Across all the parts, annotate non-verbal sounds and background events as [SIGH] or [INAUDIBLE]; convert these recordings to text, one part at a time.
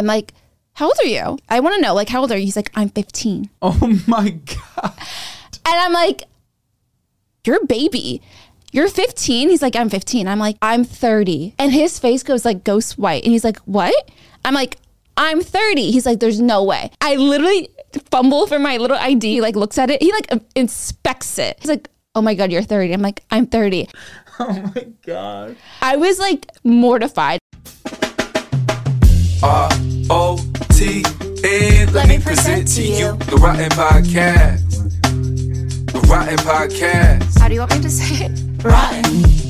I'm like, how old are you? I want to know, like, how old are you? He's like, I'm 15. Oh my god. And I'm like, you're a baby. You're 15. He's like, I'm 15. I'm like, I'm 30. And his face goes like ghost white. And he's like, what? I'm like, I'm 30. He's like, there's no way. I literally fumble for my little ID, like looks at it. He like um, inspects it. He's like, oh my God, you're 30. I'm like, I'm 30. Oh my god. I was like mortified. R O T N. Let me present to you the Rotten Podcast. The Rotten Podcast. How do you want me to say it? Rotten.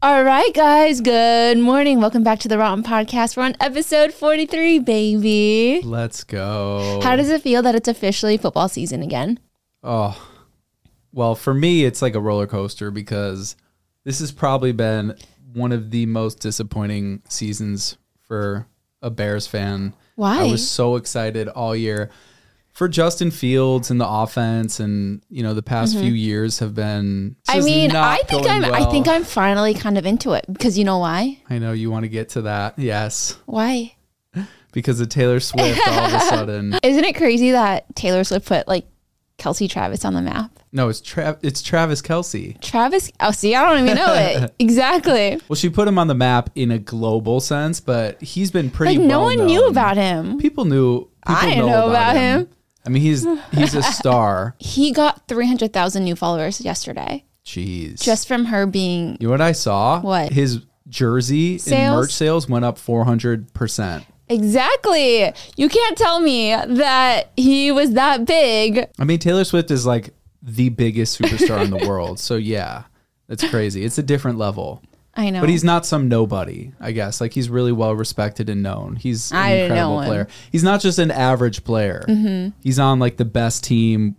All right, guys. Good morning. Welcome back to the Rotten Podcast. We're on episode 43, baby. Let's go. How does it feel that it's officially football season again? Oh, well, for me, it's like a roller coaster because this has probably been one of the most disappointing seasons for a Bears fan. Why? I was so excited all year for Justin Fields and the offense, and you know the past few years have been. Mm-hmm. I mean, I think I'm I think I'm finally kind of into it because you know why? I know you want to get to that, yes, Why? because of Taylor Swift. all of a [LAUGHS] sudden, Isn't it crazy that Taylor Swift put like Kelce Travis on the map? no, it's Tra- it's Travis Kelce. Travis, oh, see, I don't even know it [LAUGHS] exactly. Well, she put him on the map in a global sense, but he's been pretty. Like no well one knew about him. People knew. People I didn't know about him. I mean, he's he's a [LAUGHS] star. He got three hundred thousand new followers yesterday Jeez. just from her being. you know what I saw? What? his jersey and Sales? merch sales went up four hundred percent. Exactly. You can't tell me that he was that big. I mean, Taylor Swift is like the biggest superstar in the [LAUGHS] world. So yeah, it's crazy. It's a different level. I know. But he's not some nobody, I guess. Like he's really well respected and known. He's an I didn't know incredible him. player. He's not just an average player. Mm-hmm. He's on like the best team.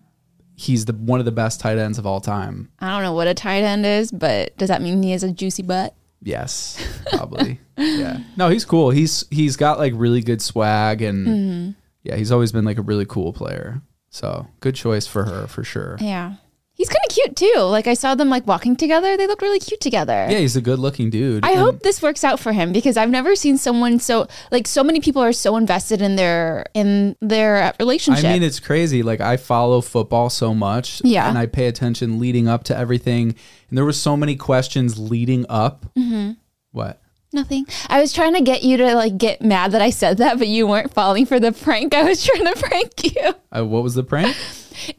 He's the one of the best tight ends of all time. I don't know what a tight end is, but does that mean he has a juicy butt? Yes, [LAUGHS] probably. yeah. No, he's cool. He's he's got like really good swag and Mm-hmm. yeah, he's always been like a really cool player. So good choice for her for sure. Yeah. He's kind of cute too. Like I saw them like walking together. They look really cute together. Yeah, he's a good looking dude. I And- hope this works out for him because I've never seen someone so like so many people are so invested in their in their relationship. I mean, it's crazy. Like I follow football so much, Yeah. and I pay attention leading up to everything. And there were so many questions leading up. Mm-hmm. What? Nothing. I was trying to get you to like get mad that I said that, but you weren't falling for the prank. I was trying to prank you. Uh, what was the prank? [LAUGHS]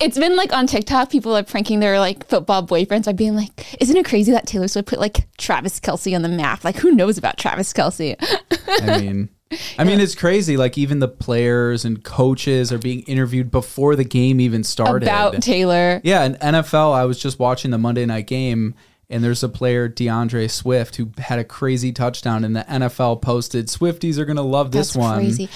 It's been like on TikTok, people are pranking their like football boyfriends by being like, "Isn't it crazy that Taylor Swift put like Travis Kelce on the map? Like, who knows about Travis Kelce?" I mean, I mean, it's crazy. Like even the players and coaches are being interviewed before the game even started. about Taylor. Yeah, in NFL, I was just watching the Monday night game, and there's a player, D'Andre Swift, who had a crazy touchdown, and the NFL posted, "Swifties are gonna love this That's one." crazy.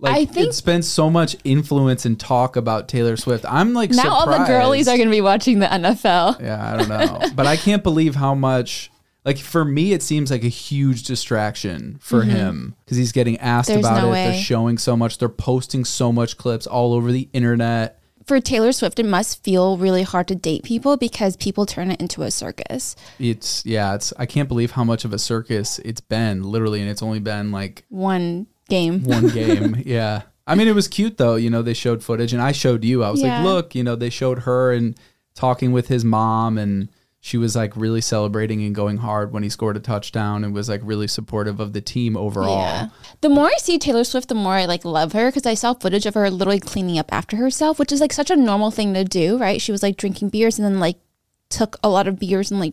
Like I think it's been so much influence and talk about Taylor Swift. I'm like now all the girlies are going to be watching the NFL. Yeah, I don't know, [LAUGHS] but I can't believe how much. Like for me, it seems like a huge distraction for him because he's getting asked Mm-hmm. There's about no it. way. They're showing so much. They're posting so much clips all over the internet. For Taylor Swift, it must feel really hard to date people because people turn it into a circus. It's yeah, it's I can't believe how much of a circus it's been, literally, and it's only been like One game. [LAUGHS] one game. yeah. I mean, it was cute though. You know, they showed footage, and I showed you. I was Yeah. like, look, you know, they showed her and talking with his mom, and she was like really celebrating and going hard when he scored a touchdown and was like really supportive of the team overall. Yeah. The more I see Taylor Swift, the more I like love her because I saw footage of her literally cleaning up after herself, which is like such a normal thing to do, right? She was like drinking beers and then like took a lot of beers and like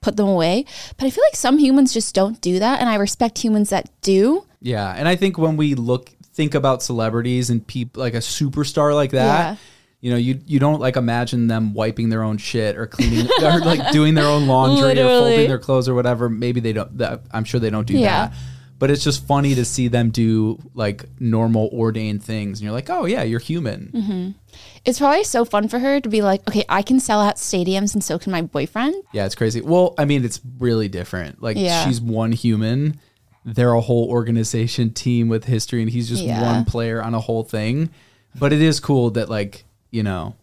put them away. But I feel like some humans just don't do that, and I respect humans that do. Yeah, and I think when we look think about celebrities and people like a superstar like that, Yeah. you know, you you don't like imagine them wiping their own shit or cleaning [LAUGHS] or like doing their own laundry or folding their clothes or whatever. Maybe they don't. That, I'm sure they don't do Yeah. that. But it's just funny to see them do like normal ordained things, and you're like, oh yeah, you're human. Mm-hmm. It's probably so fun for her to be like, okay, I can sell out stadiums and so can my boyfriend. Yeah, it's crazy. Well, I mean, it's really different. Like Yeah. she's one human. They're a whole organization team with history and he's just Yeah. one player on a whole thing. But it is cool that like, you know,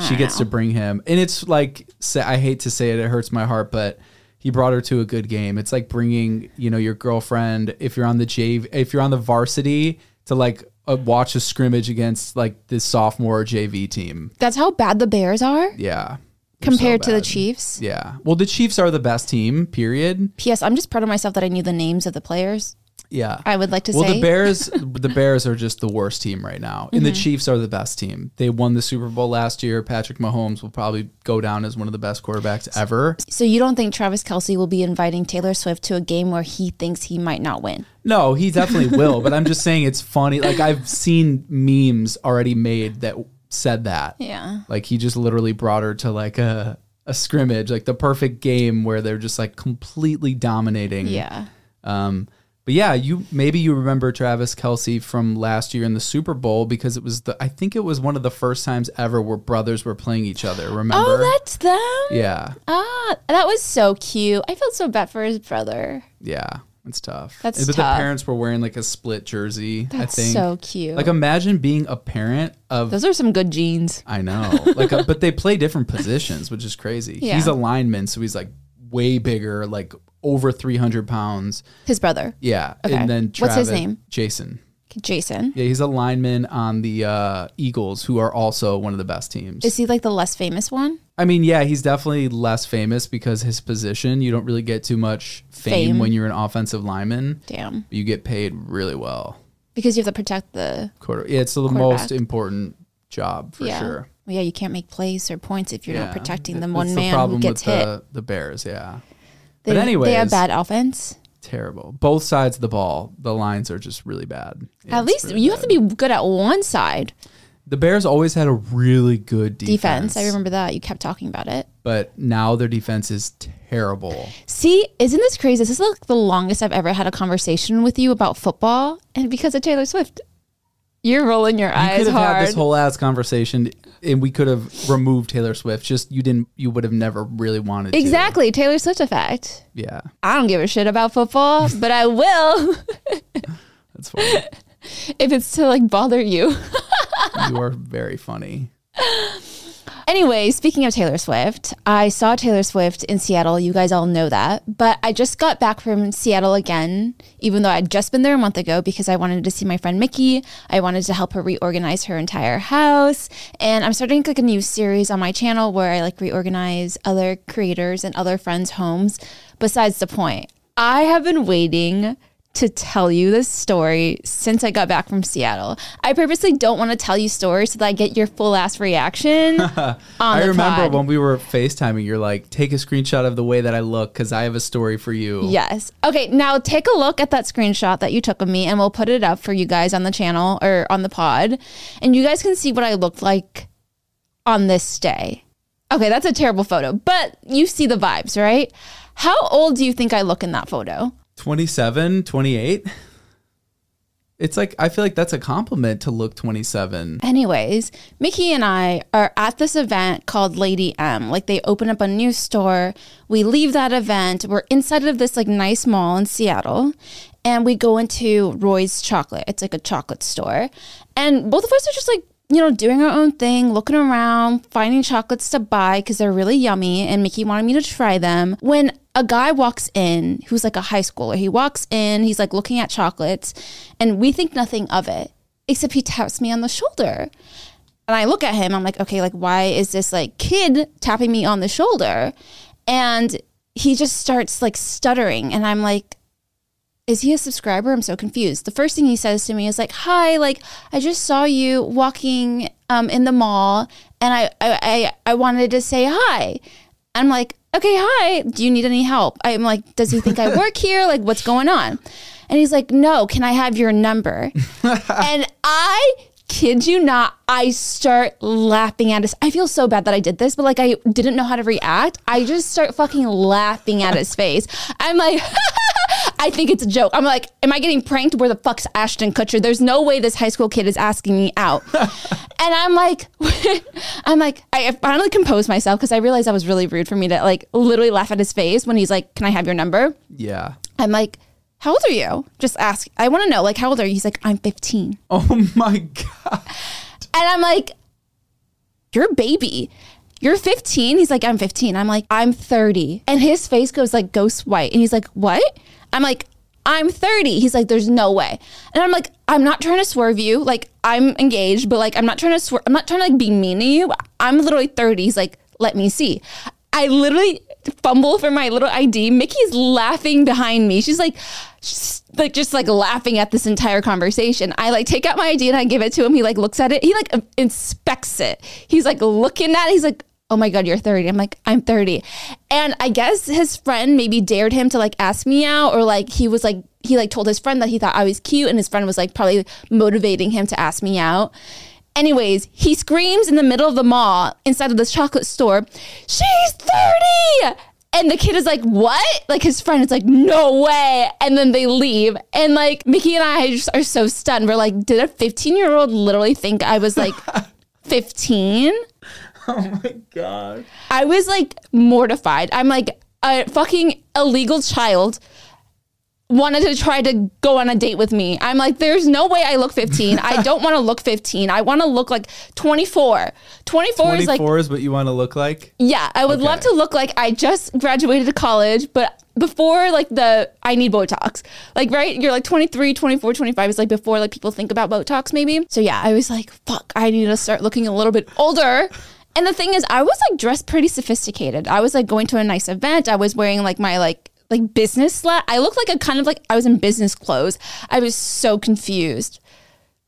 she gets to bring him. And it's like I hate to say it, it hurts my heart, but he brought her to a good game. It's like bringing, you know, your girlfriend if you're on the JV, if you're on the varsity to like uh, watch a scrimmage against like the sophomore JV team. That's how bad the Bears are Yeah. They're so compared to the. Chiefs. Yeah. Well, the Chiefs are the best team, period. P.S. I'm just proud of myself that I knew the names of the players. Yeah. I would like to well, say. the Bears [LAUGHS] the Bears are just the worst team right now. And the Mm-hmm. Chiefs are the best team. They won the Super Bowl last year. Patrick Mahomes will probably go down as one of the best quarterbacks ever. So you don't think Travis Kelce will be inviting Taylor Swift to a game where he thinks he might not win? No, he definitely will, but I'm just saying it's funny. Like I've seen memes already made that said that. Yeah. Like he just literally brought her to like a a scrimmage, like the perfect game where they're just like completely dominating. Yeah. Um, but yeah, you maybe you remember Travis Kelce from last year in the Super Bowl because it was the I think it was one of the first times ever where brothers were playing each other. Remember? Oh, that's them. yeah, Ah, that was so cute. I felt so bad for his brother. yeah, it's tough. That's but tough. the parents were wearing like a split jersey. That's I think. so cute. Like imagine being a parent of. Those are some good genes. I know, like, uh, but they play different positions, which is crazy. Yeah. He's a lineman, so he's like way bigger, like over three hundred pounds. His brother, Yeah, Okay. and then What's his name? Jason. Jason. Yeah, he's a lineman on the uh, Eagles, who are also one of the best teams. Is he like the less famous one? I mean, yeah, he's definitely less famous because his position, you don't really get too much fame, Fame. when you're an offensive lineman. Damn. You get paid really well. Because you have to protect the. Quarter, yeah, it's the most important job for yeah. sure. Well, yeah, you can't make plays or points if you're yeah. not protecting the one the man who gets with hit. The, the Bears, yeah. they, but anyways, they have bad offense. Terrible. Both sides of the ball, the lines are just really bad. At it's least really you have to be good at one side. The Bears always had a really good defense. Defense. I remember that. You kept talking about it. But now their defense is terrible. See, isn't this crazy? This is like the longest I've ever had a conversation with you about football, and because of Taylor Swift, you're rolling your You eyes could have hard. had this whole ass conversation and we could have removed Taylor Swift. Just you didn't you would have never really wanted to. exactly, Taylor Swift effect. Yeah. I don't give a shit about football, but I will [LAUGHS] That's funny. if it's to like bother you. you are very funny. [LAUGHS] Anyway, speaking of Taylor Swift, I saw Taylor Swift in Seattle. You guys all know that. But I just got back from Seattle again, even though I'd just been there a month ago because I wanted to see my friend Mickey. I wanted to help her reorganize her entire house. And I'm starting like a new series on my channel where I like reorganize other creators and other friends' homes. Besides the point, I have been waiting to tell you this story since I got back from Seattle. I purposely don't want to tell you stories so that I get your full ass reaction. [LAUGHS] on I remember pod. when we were FaceTiming, you're like, take a screenshot of the way that I look because I have a story for you. Yes. Okay, now take a look at that screenshot that you took of me and we'll put it up for you guys on the channel or on the pod. And you guys can see what I looked like on this day. Okay, that's a terrible photo, but you see the vibes, right? How old do you think I look in that photo? 27, 28. It's like I feel like that's a compliment to look 27. Anyways, Mickey and I are at this event called Lady M. Like they open up a new store. We leave that event. We're inside of this like nice mall in Seattle and we go into Royce' Chocolate. It's like a chocolate store. And both of us are just like, you know, doing our own thing, looking around, finding chocolates to buy because they're really yummy. And Mickey wanted me to try them. When a guy walks in who's like a high schooler, he walks in, he's like looking at chocolates, and we think nothing of it, except he taps me on the shoulder. and I look at him, I'm like, okay, like why is this like kid tapping me on the shoulder? And he just starts like stuttering and I'm like, is he a subscriber? I'm so confused. The first thing he says to me is like, "Hi, like I just saw you walking um, in the mall, and I, I I I wanted to say hi." I'm like, "Okay, hi. Do you need any help?" I'm like, "Does he think I [LAUGHS] work here? Like, what's going on?" And he's like, "No. Can I have your number?" [LAUGHS] and I kid you not, I start laughing at his. I feel so bad that I did this, but like I didn't know how to react. I just start fucking laughing at his face. I'm like, [LAUGHS] I think it's a joke. I'm like, am I getting pranked? Where the fuck's Ashton Kutcher? There's no way this high school kid is asking me out. [LAUGHS] and I'm like, [LAUGHS] I'm like, I finally composed myself because I realized that was really rude for me to like literally laugh at his face when he's like, "Can I have your number?" Yeah. I'm like, how old are you? Just ask. I want to know, like, how old are you? He's like, I'm 15. Oh my god. And I'm like, you're a baby. You're 15. He's like, I'm 15. I'm like, I'm 30. And his face goes like ghost white. And he's like, what? I'm like, I'm 30. He's like, there's no way. And I'm like, I'm not trying to swerve you. Like, I'm engaged, but like, I'm not trying to swerve. I'm not trying to like be mean to you. I'm literally 30. He's like, let me see. I literally fumble for my little ID. Mickey's laughing behind me. She's like, she's like just like laughing at this entire conversation. I like take out my ID and I give it to him. He like looks at it. He like inspects it. He's like looking at it. He's like, oh my God, you're 30. I'm like, I'm 30. And I guess his friend maybe dared him to like ask me out or like he was like, he like told his friend that he thought I was cute and his friend was like probably motivating him to ask me out. Anyways, he screams in the middle of the mall inside of this chocolate store, She's 30! And the kid is like, What? Like his friend is like, No way. And then they leave. And like Mickey and I just are so stunned. We're like, Did a 15 year old literally think I was like [LAUGHS] 15? [LAUGHS] Oh my god. I was like mortified. I'm like, a fucking illegal child wanted to try to go on a date with me. I'm like, there's no way I look 15. I don't want to look 15. I want to look like 24. 24, is like, 24 is what you want to look like? yeah, I would love to look like I just graduated college, but before like the I need Botox. Like, right? You're like 23, 24, 25 is like before like people think about Botox maybe. So yeah, I was like, fuck, I need to start looking a little bit older. And the thing is, I was like dressed pretty sophisticated. I was like going to a nice event. I was wearing like my like like business slat. I looked like a kind of like I was in business clothes. I was so confused.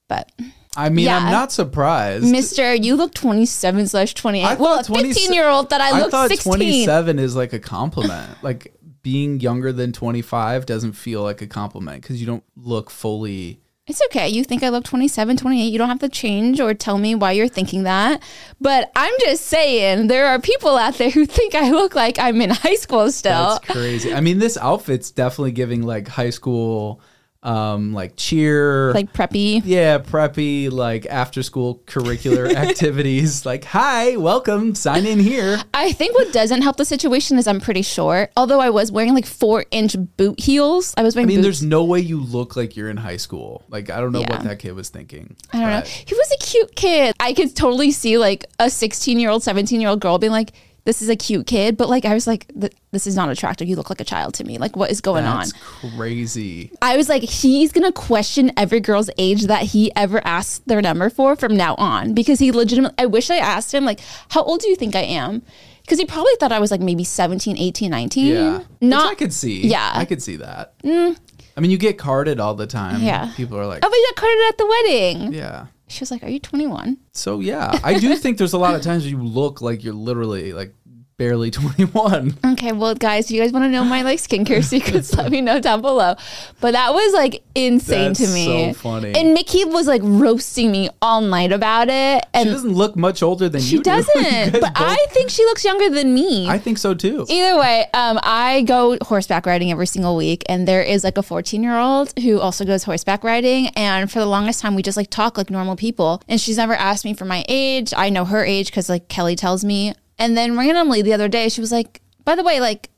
But I mean, Yeah. I'm not surprised. Mister, you look 27 slash 28. Well, a 20 15 year old that I I look thought 16. 27 is like a compliment. [LAUGHS] like being younger than 25 doesn't feel like a compliment because you don't look fully. It's okay. You think I look 27, 28. You don't have to change or tell me why you're thinking that. But I'm just saying, there are people out there who think I look like I'm in high school still. That's crazy. I mean, this outfit's definitely giving like high school, um, like cheer, Like preppy. yeah, preppy, like after school curricular [LAUGHS] activities. Like, hi, welcome, sign in here. I think what doesn't help the situation is I'm pretty short. Although I was wearing like four inch boot heels. I was wearing. I mean, boots. there's no way you look like you're in high school. Like, I don't know Yeah. what that kid was thinking. I don't know. He was a cute kid. I could totally see like a 16 year old, 17 year old girl being like, this is a cute kid. But like, I was like, this is not attractive. You look like a child to me. Like, what is going on? That's crazy. I was like, he's gonna question every girl's age that he ever asked their number for from now on because he legitimately. I wish I asked him like, how old do you think I am? Because he probably thought I was like maybe 17, 18, 19. Yeah. Not. Which I could see. Yeah. Mm. I could see that. I mean, you get carded all the time. Yeah. People are like, oh, but you got carded at the wedding. yeah. She was like, "Are you 21?" So, yeah, I do think there's a lot of times you look like you're literally like barely [LAUGHS] 21. Okay, well, guys, if you guys want to know my like skincare [LAUGHS] secrets, let me know down below. But that was like insane to me. so funny. And Mickey was like roasting me all night about it, And She doesn't look much older than she you do. [LAUGHS] You doesn't. guys but both- I think she looks younger than me. I think so too. Either way, um, I go horseback riding every single week, and there is like a 14 year old who also goes horseback riding. And for the longest time, we just like talk like normal people. And she's never asked me for my age. I know her age because like Kelly tells me. And then randomly the other day, she was like, "By the way, like,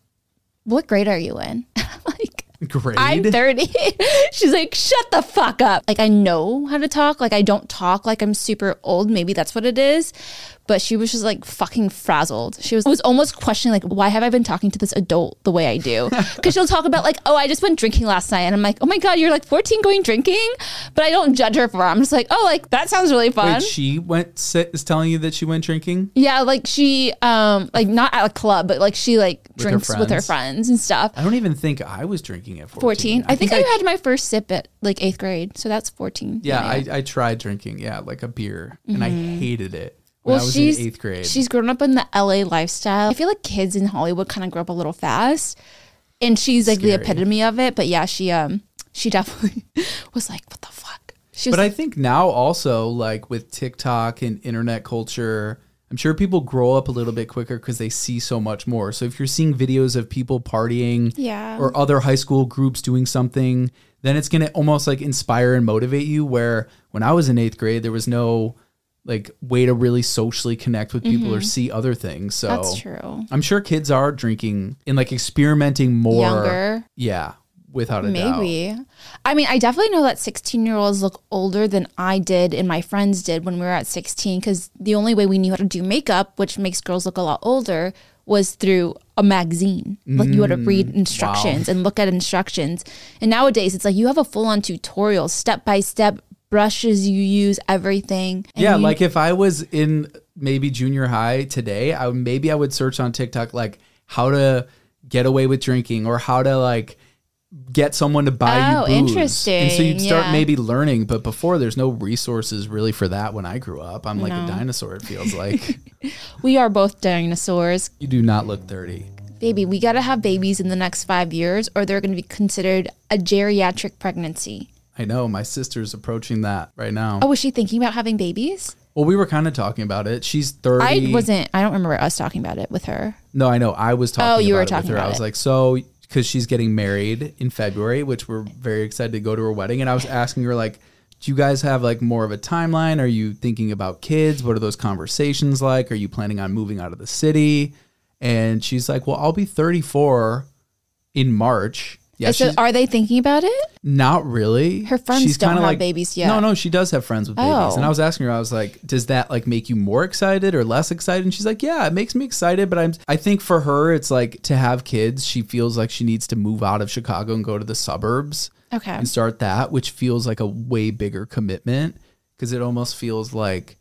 what grade are you in?" [LAUGHS] like. Grade. I'm 30. [LAUGHS] She's like, shut the fuck up. Like, I know how to talk. Like, I don't talk like I'm super old. Maybe that's what it is. But she was just like fucking frazzled. She was was almost questioning like, why have I been talking to this adult the way I do? [LAUGHS] Because she'll talk about like, oh, I just went drinking last night, and I'm like, oh my god, you're like 14 going drinking, but I don't judge her for it. I'm just like, oh, like that sounds really fun. Wait, she went is telling you that she went drinking. yeah, like she um like not at a club, but like she like With her drinks with her friends? and stuff. I don't even think I was drinking at 14. 14. I think I, had my first sip at like eighth grade, so that's 14. Yeah, I, I tried drinking, yeah, like a beer, and I hated it when. Well, I was she's in eighth grade. She's grown up in the LA lifestyle. I feel like kids in Hollywood kind of grow up a little fast, and she's like the epitome of it. But yeah, she um she definitely [LAUGHS] was like, "What the fuck?" She was but I think now also like with TikTok and internet culture, I'm sure people grow up a little bit quicker because they see so much more. So if you're seeing videos of people partying, Yeah. or other high school groups doing something, then it's gonna almost like inspire and motivate you. Where when I was in eighth grade, there was no like way to really socially connect with people or see other things. So Mm-hmm. that's true. I'm sure kids are drinking and like experimenting more. Younger. Yeah, without a doubt. Maybe. I mean, I definitely know that 16 year olds look older than I did and my friends did when we were at 16 because the only way we knew how to do makeup, which makes girls look a lot older, was through a magazine. Like you had to read instructions and look at instructions. And nowadays, it's like you have a full on tutorial, step by step, brushes you use, everything. Yeah, you- like if I was in maybe junior high today, I maybe I would search on TikTok like how to get away with drinking or how to like get someone to buy Oh, you booze. Oh, interesting. And so you'd start Yeah. maybe learning, but before there's no resources really for that when I grew up. I'm like a dinosaur it feels like. [LAUGHS] [LAUGHS] we are both dinosaurs. you do not look 30. Baby, we got to have babies in the next five years or they're going to be considered a geriatric pregnancy. I know my sister's approaching that right now. Oh, was she thinking about having babies? Well, we were kind of talking about it. She's 30. I wasn't. I don't remember us talking about it with her. No, I know. I was oh, talking Oh, you about were talking her. I was it. like, so because she's getting married in February, which we're very excited to go to her wedding. And I was [LAUGHS] asking her like, do you guys have like more of a timeline? Are you thinking about kids? What are those conversations like? Are you planning on moving out of the city? And she's like, well, I'll be 34 in March. Yeah, so are they thinking about it? not really. Her friends She's don't have babies yet. No, no, she does have friends with babies. Oh. And I was asking her, I was like, does that like make you more excited or less excited? And she's like, yeah, it makes me excited, but I'm I think for her it's like to have kids, she feels like she needs to move out of Chicago and go to the suburbs Okay. and start that, which feels like a way bigger commitment because it almost feels like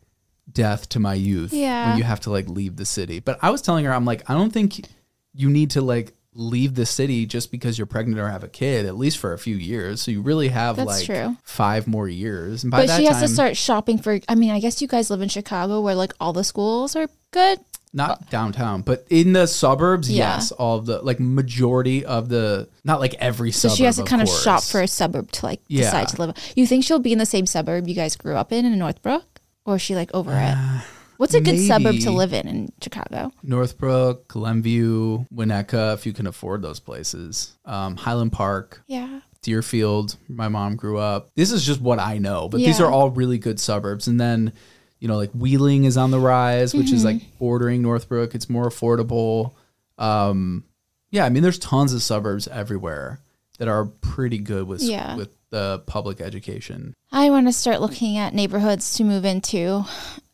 death to my youth Yeah. when you have to like leave the city. But I was telling her, I'm like, I don't think you need to like leave the city just because you're pregnant or have a kid, at least for a few years. So you really have That's like true. five more years. And by But that she has time, to start shopping for. I mean, I guess you guys live in Chicago where like all the schools are good. not downtown, but in the suburbs, Yeah. yes, all of the like majority of the not like every So suburb. she has to kind of course. shop for a suburb to like Yeah. decide to live. You think she'll be in the same suburb you guys grew up in in Northbrook, or is she like over it? Uh, What's a good suburb to live in in Chicago? Northbrook, Glenview, Winnetka, if you can afford those places. Um, Highland Park, Yeah. Deerfield, my mom grew up. This is just what I know, but these are all really good suburbs. And then, you know, like Wheeling is on the rise, which is Mm-hmm. like bordering Northbrook. It's more affordable. Um, yeah, I mean, there's tons of suburbs everywhere that are pretty good with Yeah. with the public education. I want to start looking at neighborhoods to move into.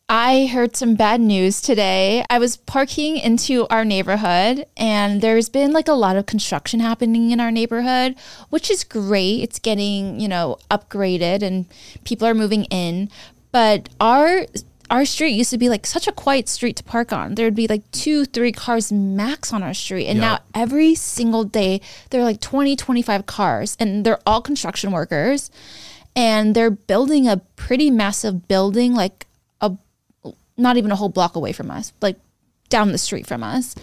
I heard some bad news today. I was parking into our neighborhood and there's been like a lot of construction happening in our neighborhood, which is great. It's getting, you know, upgraded and people are moving in. But our our street used to be like such a quiet street to park on. There'd be like two, three cars max on our street. And Yeah. now every single day there are like 20, 25 cars and they're all construction workers and they're building a pretty massive building like not even a whole block away from us like down the street from us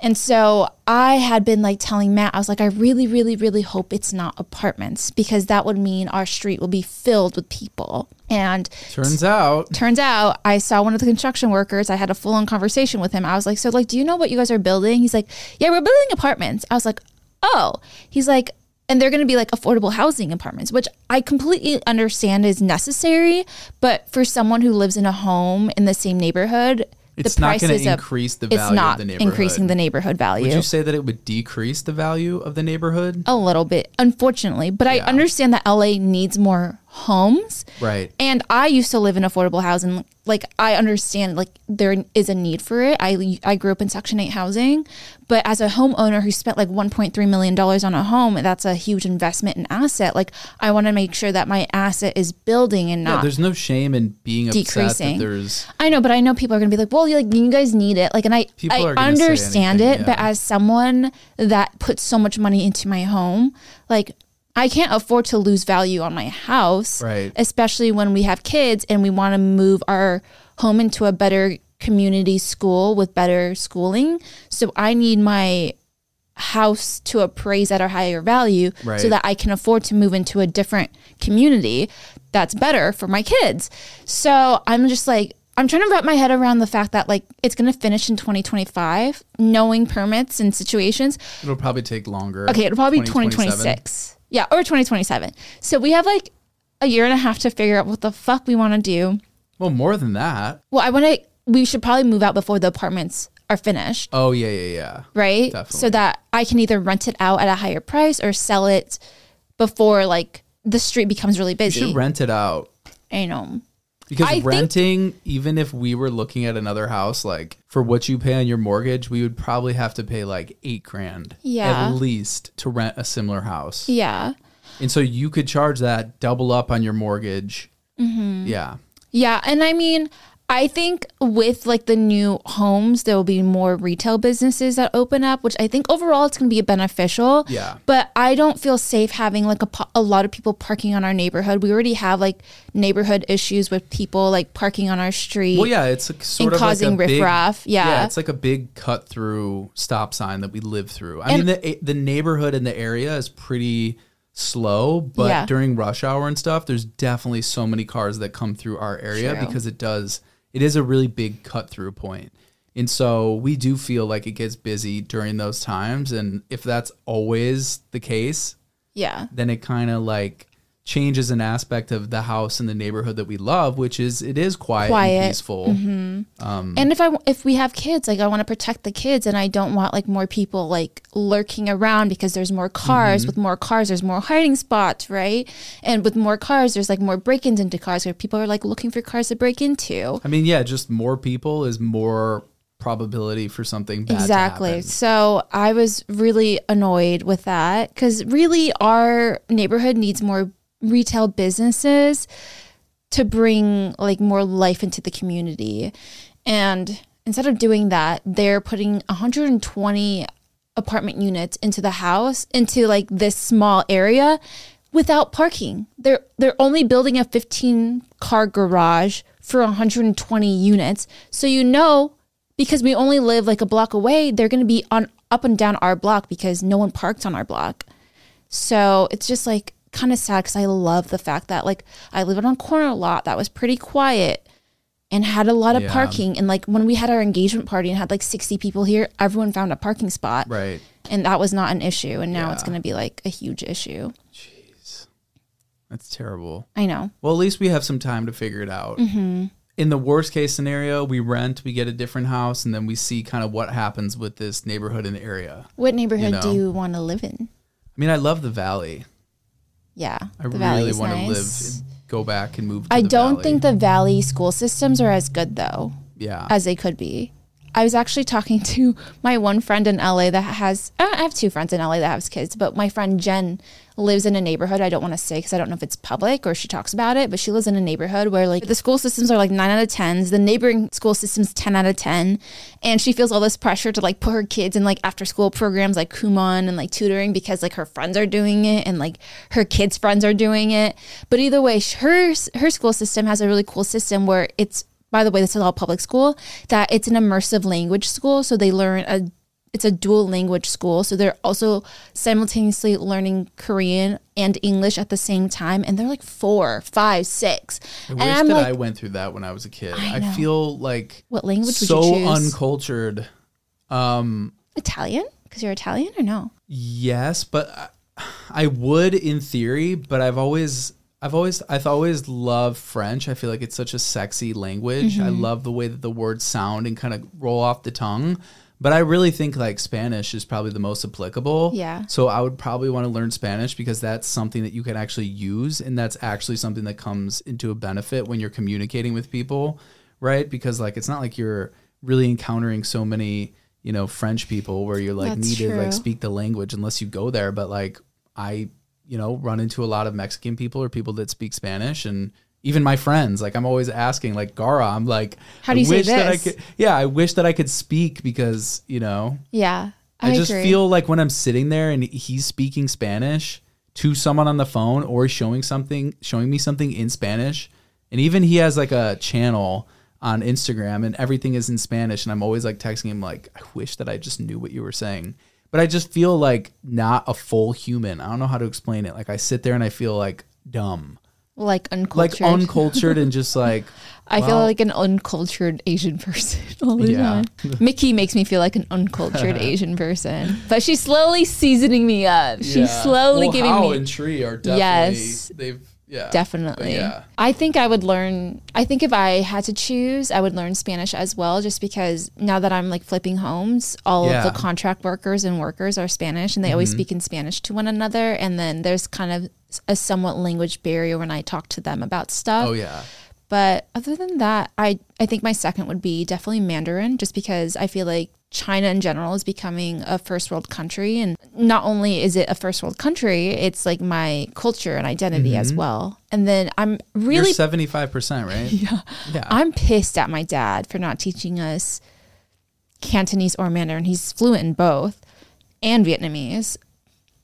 and so i had been like telling matt i was like i really really really hope it's not apartments because that would mean our street will be filled with people and Turns out, turns out I saw one of the construction workers. I had a full on conversation with him. I was like, So, like, do you know what you guys are building? He's like, Yeah, we're building apartments. I was like, Oh, he's like, and they're going to be like affordable housing apartments, which I completely understand is necessary. But for someone who lives in a home in the same neighborhood, It's the not price gonna increase the it's value of not the neighborhood. increasing the neighborhood value. would you say that it would decrease the value of the neighborhood? a little bit, unfortunately. But I understand that LA needs more homes. Right. And I used to live in affordable housing. Like I understand like there is a need for it. I I grew up in section 8 housing, but as a homeowner who spent like 1.3 million dollars on a home, that's a huge investment and asset. Like I want to make sure that my asset is building and Yeah, not there's no shame in being upset Decreasing. that there's I know, but I know people are gonna be like, "Well, you like you guys need it." Like, and I People I understand anything, it, but as someone that puts so much money into my home, like I can't afford to lose value on my house, Right. Especially when we have kids and we want to move our home into a better community school with better schooling. So I need my house to appraise at a higher value so that I can afford to move into a different community that's better for my kids. So I'm just like, I'm trying to wrap my head around the fact that like it's going to finish in 2025, knowing permits and situations. it'll probably take longer. Okay, it'll probably be 2026. Yeah, or 2027. So we have like a year and a half to figure out what the fuck we want to do. Well, more than that. Well, I want to, we should probably move out before the apartments are finished. Oh yeah, yeah, yeah. right? Definitely. So that I can either rent it out at a higher price or sell it before like the street becomes really You busy. should rent it out. I know. Because I think- renting, even if we were looking at another house, like for what you pay on your mortgage, we would probably have to pay like eight grand Yeah. at least to rent a similar house. Yeah. And so you could charge that double up on your mortgage. Mm-hmm. Yeah. Yeah. And I mean, I think with like the new homes, there will be more retail businesses that open up, which I think overall it's going to be beneficial. Yeah. But I don't feel safe having like a, a lot of people parking on our neighborhood. We already have like neighborhood issues with people like parking on our street. Well, yeah, it's like sort And of causing like a big, riffraff, yeah. it's like a big cut through stop sign that we live through. I And- mean, the eh, the neighborhood in the area is pretty slow, but Yeah. during rush hour and stuff, there's definitely so many cars that come through our area True. because it does. It is a really big cut through point. And so we do feel like it gets busy during those times. And if that's always the case, yeah. then it kind of like changes an aspect of the house and the neighborhood that we love, which is it is quiet, Quiet. and peaceful. Mm-hmm. Um, and if I if we have kids, like I want to protect the kids, and I don't want like more people like lurking around because there's more cars. Mm-hmm. With more cars, there's more hiding spots, right? And with more cars, there's like more break-ins into cars where people are like looking for cars to break into. I mean, yeah, just more people is more probability for something bad Exactly. So I was really annoyed with that because really our neighborhood needs more retail businesses to bring like more life into the community. And instead of doing that, they're putting 120 apartment units into the house into like this small area without parking. They're they're only building a 15 car garage for 120 units. So you know because we only live like a block away, they're going to be on up and down our block because no one parks on our block. So it's just like kind of sad because I love the fact that like I live on a corner lot that was pretty quiet and had a lot of Yeah. parking. And like when we had our engagement party and had like 60 people here, everyone found a parking spot. Right. And that was not an issue. And now it's going to be like a huge issue. Jeez. That's terrible. I know. Well, at least we have some time to figure it out. Mm-hmm. In the worst case scenario, we rent, we get a different house, and then we see kind of what happens with this neighborhood and area. What neighborhood do know. you want to live in? I mean, I love the valley. Yeah. I really want to nice. live, and go back and move. To I don't valley. think the valley school systems are as good though. Yeah. as they could be. I was actually talking [LAUGHS] to my one friend in LA that has, uh, I have two friends in LA that have kids, but my friend Jen lives in a neighborhood. I don't want to say because I don't know if it's public or she talks about it, but she lives in a neighborhood where like the school systems are like nine out of 10s, the neighboring school system's 10 out of 10. And she feels all this pressure to like put her kids in like after school programs like Kumon and like tutoring because like her friends are doing it and like her kids' friends are doing it. But either way, her, her school system has a really cool system where it's by the way, this is all public school, that it's an immersive language school. So they learn a it's a dual language school. So they're also simultaneously learning Korean and English at the same time. And they're like four, five, six. I and wish I'm that like, I went through that when I was a kid. I I, feel like what language would so you choose? uncultured. Um, Italian? Because you're Italian or no? yes, but I, I would in theory. But I've always, I've always, I've always loved French. I feel like it's such a sexy language. I Mm-hmm. love the way that the words sound and kind of roll off the tongue. But I really think like Spanish is probably the most applicable. Yeah. So I would probably want to learn Spanish because that's something that you can actually use and that's actually something that comes into a benefit when you're communicating with people, right? Because like it's not like you're really encountering so many, you know, French people where you're like That's need to like speak the language unless you go there, but like I, you know, run into a lot of Mexican people or people that speak Spanish and even my friends, like I'm always asking, like Gara, I'm like, How do you I say wish that I could, yeah, I wish that I could speak because you know, Yeah. I, just agree. feel like when I'm sitting there and he's speaking Spanish to someone on the phone or showing something, showing me something in Spanish, and even he has like a channel on Instagram and everything is in Spanish, and I'm always like texting him like, I wish that I just knew what you were saying. But I just feel like not a full human. I don't know how to explain it. Like I sit there and I feel like dumb, like uncultured. like uncultured, and just [LAUGHS] like I feel like an uncultured Asian person [LAUGHS] all the Yeah. time. [LAUGHS] Mickey makes me feel like an uncultured Asian person, but she's slowly seasoning me up. She's Yeah. slowly well, giving Hao me and Tree are definitely Yes. they've yeah definitely. Yeah. I think I would learn. I think if I had to choose, I would learn Spanish as well, just because now that I'm like flipping homes, all Yeah. of the contract workers and workers are Spanish, and they always mm-hmm. speak in Spanish to one another, and then there's kind of a somewhat language barrier when I talk to them about stuff. Oh yeah. But other than that, I, I think my second would be definitely Mandarin, just because I feel like China in general is becoming a first world country. And not only is it a first world country, it's like my culture and identity as well. And then I'm really, You're seventy five percent, right? [LAUGHS] yeah. Yeah. I'm pissed at my dad for not teaching us Cantonese or Mandarin. He's fluent in both and Vietnamese.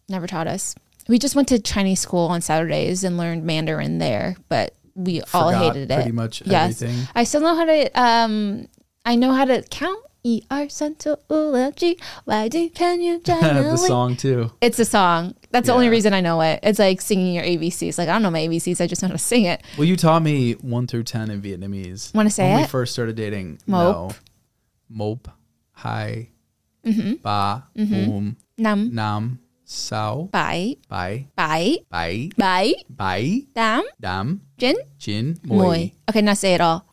Never taught us. We just went to Chinese school on Saturdays and learned Mandarin there, but we all hated it. pretty much yes. everything. I still know how to um I know how to count E R 三九五六七 Y D can you the [LAUGHS] song too. It's a song. That's the only Yeah. reason I know it. It's like singing your ABCs. Like I don't know my ABCs. I just know how to sing it. Well, you taught me one through ten in Vietnamese. Wanna say when we it? first started dating? Mope. No. Mope. Hi. Mm-hmm. Ba. Boom. Nam Nam. Sao. bai Bai. bai Bai. bai Bai. dam Dam. jin Jin. moi. Moi. Okay, now say it all.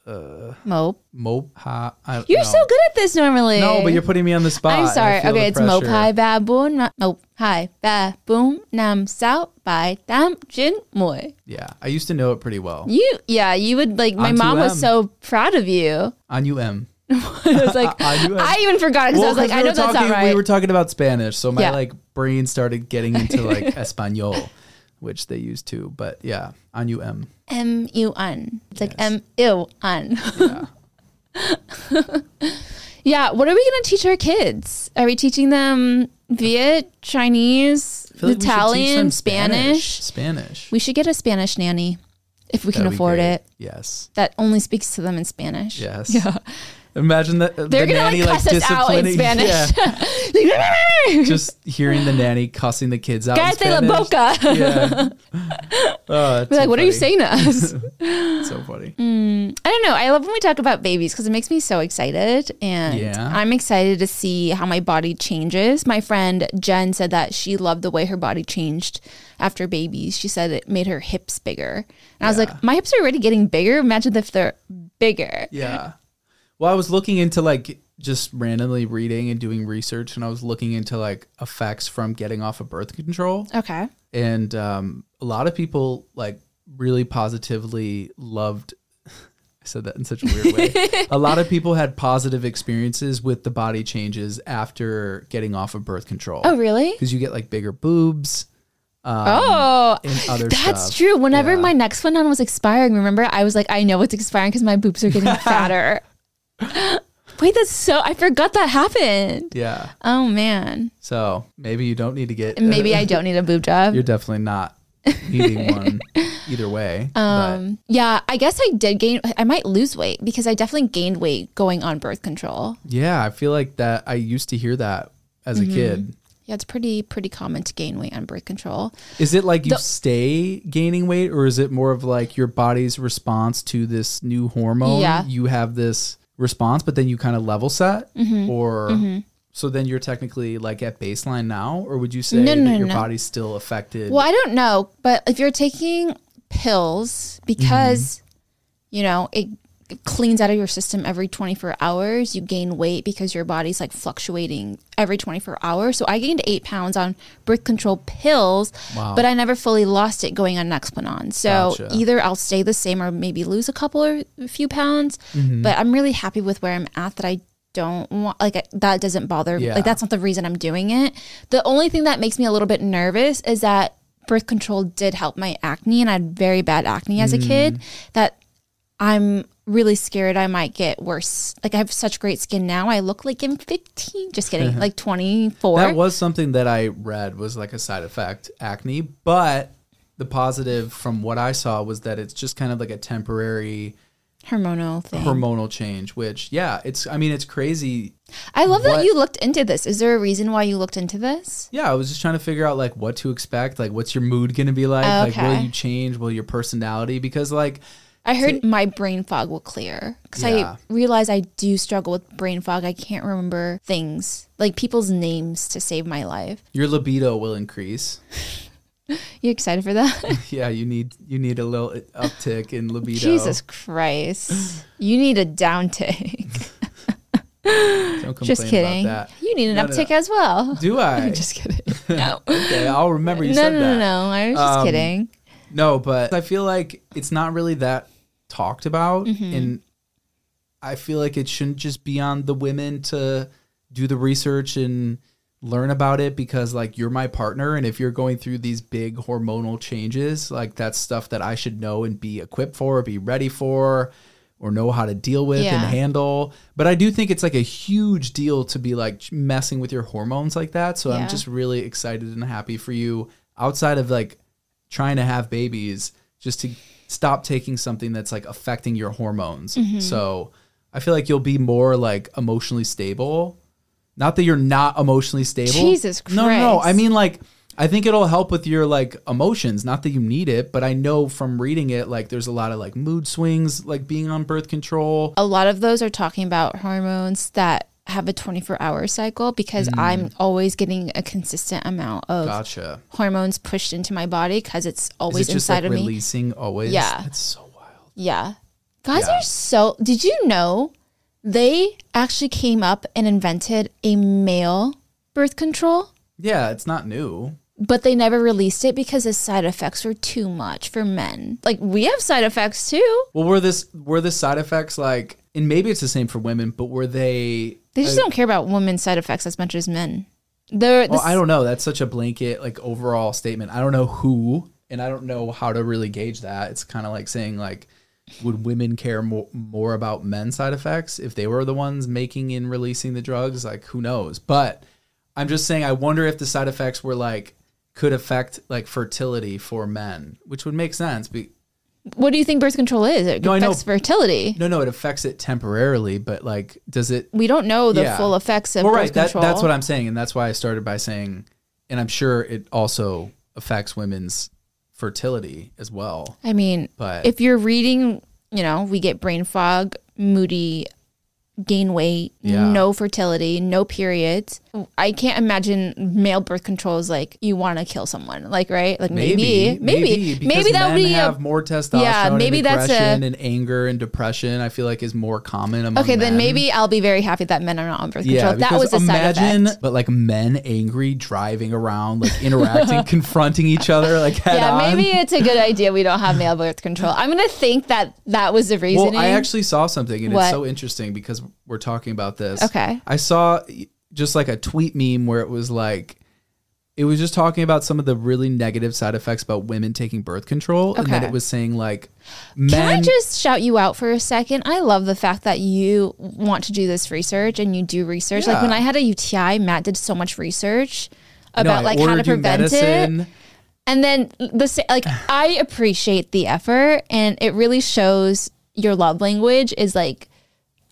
Mope. Mope. Ha. I, You're no. so good at this normally. No, but you're putting me on the spot. I'm sorry. Okay, it's mope pressure. hai ba boon ma- mope hai ba boom nam sao bai dam jin moi. Yeah, I used to know it pretty well. You yeah, you would like my On mom was so proud of you. On UM. [LAUGHS] I was like [LAUGHS] I. Even forgot because I was like, I know were that's not right. We were talking about Spanish, so my Yeah. like brain started getting into like [LAUGHS] Espanol, which they use too. But yeah, on. M U N. It's like Yes. M U N. Yeah. [LAUGHS] Yeah. What are we gonna teach our kids? Are we teaching them Viet, Chinese, like we should teach Italian, Spanish? Spanish. We should get a Spanish nanny if we can That'd be afford great. it. Yes. That only speaks to them in Spanish. Yes. [LAUGHS] Yeah. Imagine that uh, They're the gonna nanny like like, cuss us out in disciplining. Spanish. Yeah, [LAUGHS] just hearing the nanny cussing the kids out. de la boca. Yeah. [LAUGHS] Oh, We're like, what are you saying to us? [LAUGHS] So funny. I don't know. I love when we talk about babies because it makes me so excited. And Yeah. I'm excited to see how my body changes. My friend Jen said that she loved the way her body changed after babies. She said it made her hips bigger. And I was like, my hips are already getting bigger. Imagine if they're bigger. Yeah. Well, I was looking into like just randomly reading and doing research, and I was looking into like effects from getting off of birth control. Okay. and um, a lot of people like really positively loved [LAUGHS] i said that in such a weird way [LAUGHS] a lot of people had positive experiences with the body changes after getting off of birth control Oh, really? because you get like bigger boobs um, Oh, that's stuff. true. Whenever Yeah. my Nexplanon was expiring, remember, I was like, I know it's expiring because my boobs are getting [LAUGHS] fatter. [LAUGHS] Wait, that's so, I forgot that happened. yeah Oh, man. so maybe you don't need to get Maybe I don't need a boob job. you're definitely not needing [LAUGHS] one either way Um, yeah, I guess I did gain. I might lose weight because I definitely gained weight going on birth control. yeah i feel like that i used to hear that as Mm-hmm. a kid Yeah, it's pretty pretty common to gain weight on birth control. Is it like you The- stay gaining weight, or is it more of like your body's response to this new hormone? Yeah. You have this response, but then you kind of level set, Mm-hmm. or so then you're technically like at baseline now, or would you say No, no, that your no. body's still affected? Well, I don't know, but if you're taking pills because Mm-hmm. you know it cleans out of your system every 24 hours. You gain weight because your body's like fluctuating every 24 hours. So I gained eight pounds on birth control pills, Wow. but I never fully lost it going on Nexplanon. So Gotcha. either I'll stay the same or maybe lose a couple or a few pounds. Mm-hmm. But I'm really happy with where I'm at that I don't want like that doesn't bother Yeah. like that's not the reason I'm doing it. The only thing that makes me a little bit nervous is that birth control did help my acne and I had very bad acne as a Mm. kid that I'm really scared I might get worse. Like I have such great skin now. I look like I'm 15. Just kidding. Uh-huh. like 24. That was something that I read was like a side effect acne, but the positive from what I saw was that it's just kind of like a temporary hormonal thing. hormonal change, which yeah, it's I mean it's crazy. I love what- that you looked into this. Is there a reason why you looked into this? Yeah, I was just trying to figure out like what to expect, like what's your mood going to be like, like will you change, will your personality because like I heard my brain fog will clear because Yeah. I realize I do struggle with brain fog. I can't remember things like people's names to save my life. your libido will increase. [LAUGHS] You excited for that? [LAUGHS] yeah, you need you need a little uptick in libido. Jesus Christ. You need a [LAUGHS] complain Just kidding. about that. You need an No, no, uptick no. as well. Do I? Just kidding. No. okay, I'll remember you no, said no, that. no, no. I was just Um, kidding. No, but I feel like it's not really that talked about. Mm-hmm. And I feel like it shouldn't just be on the women to do the research and learn about it because, like, you're my partner. And if you're going through these big hormonal changes, like, that's stuff that I should know and be equipped for, be ready for. Or know how to deal with Yeah. and handle, but I do think it's like a huge deal to be like messing with your hormones like that. So I'm just really excited and happy for you. Outside of like trying to have babies just to stop taking something that's like affecting your hormones. Mm-hmm. So I feel like you'll be more like emotionally stable. Not that you're not emotionally stable. Jesus Christ. no, no. I mean like I think it'll help with your like emotions. Not that you need it, but I know from reading it like there's a lot of like mood swings like being on birth control. a lot of those are talking about hormones that have a 24 hour cycle because I'm always getting a consistent amount of Mm. Gotcha. hormones pushed into my body because it's always it inside like of me. releasing always? Yeah. That's so wild. Yeah. Guys Yeah. are so. Did you know they actually came up and invented a male birth control? Yeah, it's not new. But they never released it because the side effects were too much for men. Like we have side effects too. Well, were this were the side effects like, and maybe it's the same for women, but were they? They just uh, don't care about women's side effects as much as men. They're, Well, this- I don't know. That's such a blanket like overall statement. I don't know who, and I don't know how to really gauge that. It's kind of like saying like, would women care more more about men's side effects if they were the ones making and releasing the drugs? Like, who knows? But I'm just saying, I wonder if the side effects were like could affect like fertility for men, which would make sense. Be- What do you think birth control is? It No, affects fertility. no, no, it affects it temporarily, but like, does it We don't know the Yeah. full effects of well, birth right. That, control. that's what I'm saying, and that's why I started by saying, and I'm sure it also affects women's fertility as well. I mean, But- if you're reading, you know, we get brain fog, moody, gain weight, Yeah. no fertility, no periods. I can't imagine male birth control is like you want to kill someone, like right? Like maybe, maybe, maybe, because that would be have a, more testosterone. Yeah, maybe and that's a- and anger and depression. I feel like is more common among okay. Then maybe I'll be very happy that men are not on birth control. Yeah, that was a side imagine, but like men angry, driving around, like interacting, [LAUGHS] confronting each other, like head Yeah, on. maybe it's a good idea we don't have male birth control. I'm gonna think that that was the reason. Well, I actually saw something, and What? it's so interesting because we're talking about this. Okay. I saw just like a tweet meme where it was like, it was just talking about some of the really negative side effects about women taking birth control, and then it was saying like, Can I just shout you out for a second? I love the fact that you want to do this research and you do research. Like when I had a UTI, Matt did so much research about I like how to prevent it. And then the like [SIGHS] I appreciate the effort and it really shows your love language is like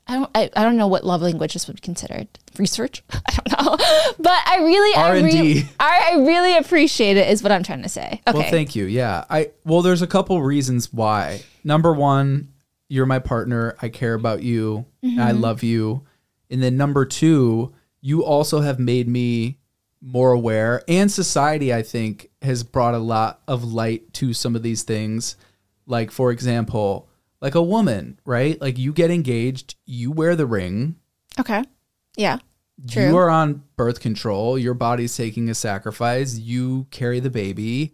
I don't I, I don't know what love languages would be considered. Research? [LAUGHS] I don't know. [LAUGHS] But I really R&D. really I, I really appreciate it is what I'm trying to say. Okay. Well, thank you. Yeah. I well, there's a couple reasons why. Number one, you're my partner. I care about you. and I Mm-hmm. love you. And then number two, you also have made me more aware, and society, I think, has brought a lot of light to some of these things. Like, for example, like a woman, right? Like you get engaged, you wear the ring, Okay. Yeah. True. You are on birth control, your body's taking a sacrifice, you carry the baby,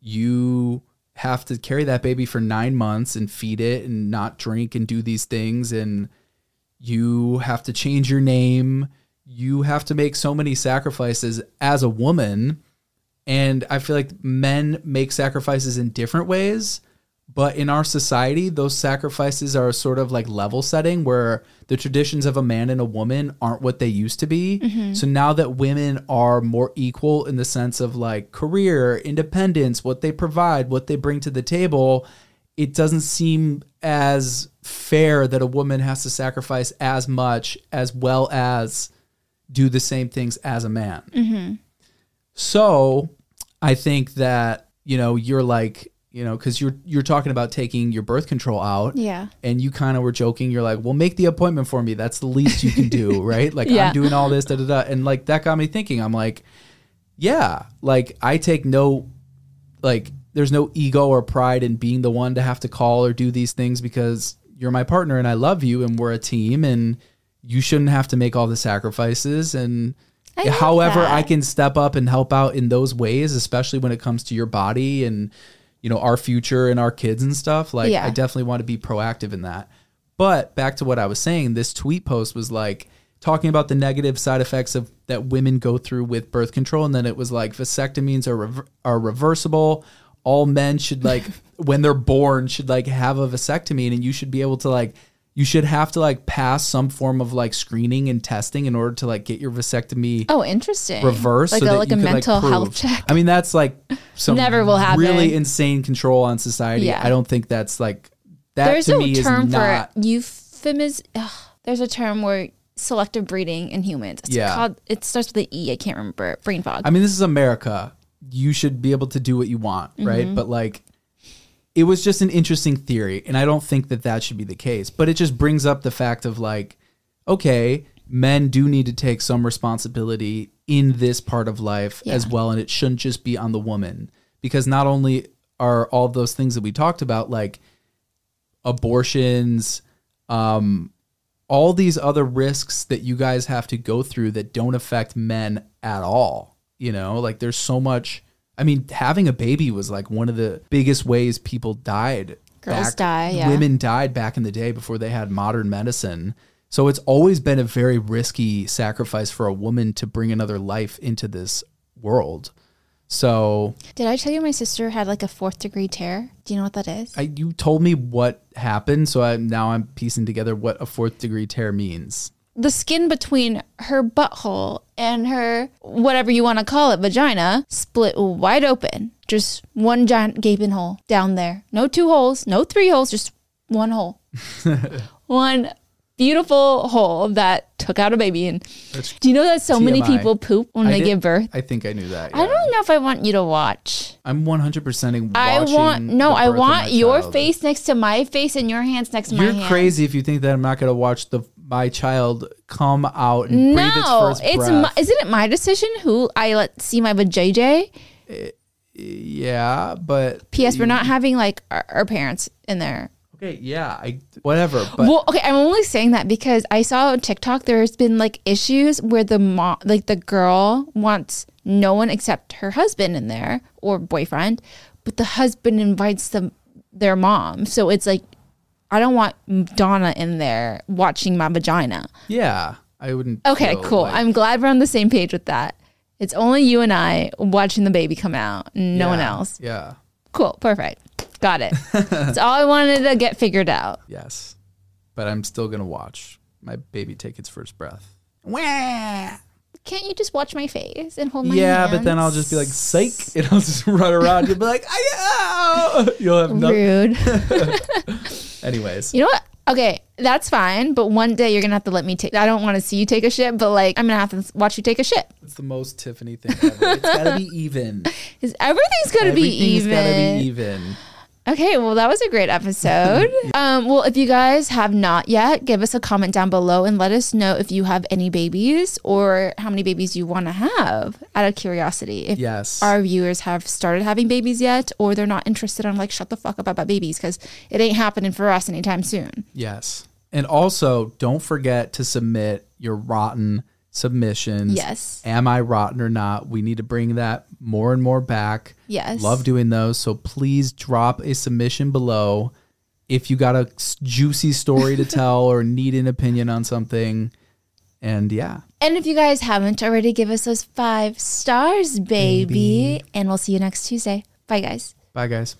you have to carry that baby for nine months and feed it and not drink and do these things and you have to change your name you have to make so many sacrifices as a woman and i feel like men make sacrifices in different ways but in our society those sacrifices are sort of like level setting where the traditions of a man and a woman aren't what they used to be. Mm-hmm. So now that women are more equal in the sense of like career independence what they provide what they bring to the table it doesn't seem as fair that a woman has to sacrifice as much as well as do the same things as a man. Mm-hmm. So I think that, you know, you're like, you know, because you're you're talking about taking your birth control out. Yeah. And you kind of were joking. You're like, well, make the appointment for me. That's the least you can do, [LAUGHS] right? Like Yeah. I'm doing all this, da da da. And like that got me thinking. I'm like, yeah, like I take no like there's no ego or pride in being the one to have to call or do these things because you're my partner and I love you and we're a team and you shouldn't have to make all the sacrifices and I however. I can step up and help out in those ways especially when it comes to your body and you know our future and our kids and stuff like Yeah. I definitely want to be proactive in that but back to what I was saying this tweet post was like talking about the negative side effects of that women go through with birth control and then it was like vasectomies are rever- are reversible all men should like [LAUGHS] when they're born should like have a vasectomy and you should be able to like you should have to like pass some form of like screening and testing in order to like get your vasectomy Oh, interesting. reversed Like so a like a mental prove- health check. I mean that's like some Never will happen. really insane control on society. Yeah. I don't think that's like that There's to a me term is not for euphemism. Ugh, there's a term where selective breeding in humans. It's Yeah. called. It starts with the E. I can't remember. Brain fog. I mean, this is America. You should be able to do what you want, right? Mm-hmm. But like, it was just an interesting theory, and I don't think that that should be the case. But it just brings up the fact of like, okay, men do need to take some responsibility in this part of life as well, and it shouldn't just be on the woman because not only are all those things that we talked about, like abortions, um, all these other risks that you guys have to go through that don't affect men at all. You know, like there's so much. I mean, having a baby was like one of the biggest ways people died. Girls die, yeah. Women died back in the day before they had modern medicine. So it's always been a very risky sacrifice for a woman to bring another life into this world. So Did I tell you my sister had like a fourth degree tear? Do you know what that is? I, you told me what happened, so I, now I'm piecing together what a fourth degree tear means. the skin between her butthole and her whatever you want to call it vagina split wide open just one giant gaping hole down there no two holes no three holes just one hole [LAUGHS] one beautiful hole that took out a baby and do you know that so many people poop when I they did- give birth I think I knew that. i don't know if i want you to watch I'm 100 percent i want no i want your child. face next to my face and your hands next to my You're crazy if you think that I'm not going to watch the my child come out and breathe its no, first it's breath. my, isn't it my decision who I let see my vajayjay? Eh, yeah, but P.S. We're not having like our, our parents in there. Okay. Yeah, I whatever. But well, okay, I'm only saying that because I saw on TikTok there's been like issues where the mom, like the girl, wants no one except her husband in there or boyfriend, but the husband invites them their mom. So it's like I don't want Donna in there watching my vagina. yeah, I wouldn't. Okay, cool. like- I'm glad we're on the same page with that. It's only you and I watching the baby come out, no one else. Yeah. Cool, perfect. Got it. [LAUGHS] That's all I wanted to get figured out. Yes, but I'm still gonna watch my baby take its first breath. Wah! Can't you just watch my face and hold my yeah, but then I'll just be like, "Psych!" [LAUGHS] and I'll just run around. You'll be like, "Ah!" [LAUGHS] You'll have no. rude. Anyways, you know what? Okay, that's fine. But one day you're gonna have to let me take. I don't want to see you take a shit, but like I'm gonna have to watch you take a shit. it's the most Tiffany thing ever. It's gotta be even. 'Cause everything's gotta be Everything's even. gotta be even. Okay, well, that was a great episode. [LAUGHS] um, well, if you guys have not yet, give us a comment down below and let us know if you have any babies or how many babies you want to have out of curiosity. If Yes. our viewers have started having babies yet or they're not interested, I'm like, shut the fuck up about babies because it ain't happening for us anytime soon. Yes. And also, don't forget to submit your rotten submissions. Yes. Am I rotten or not? We need to bring that more and more back. Yes. Love doing those. So please drop a submission below if you got a juicy story to [LAUGHS] tell or need an opinion on something. And yeah, And if you guys haven't already, give us those five stars, baby. And we'll see you next Tuesday. Bye, guys. bye guys.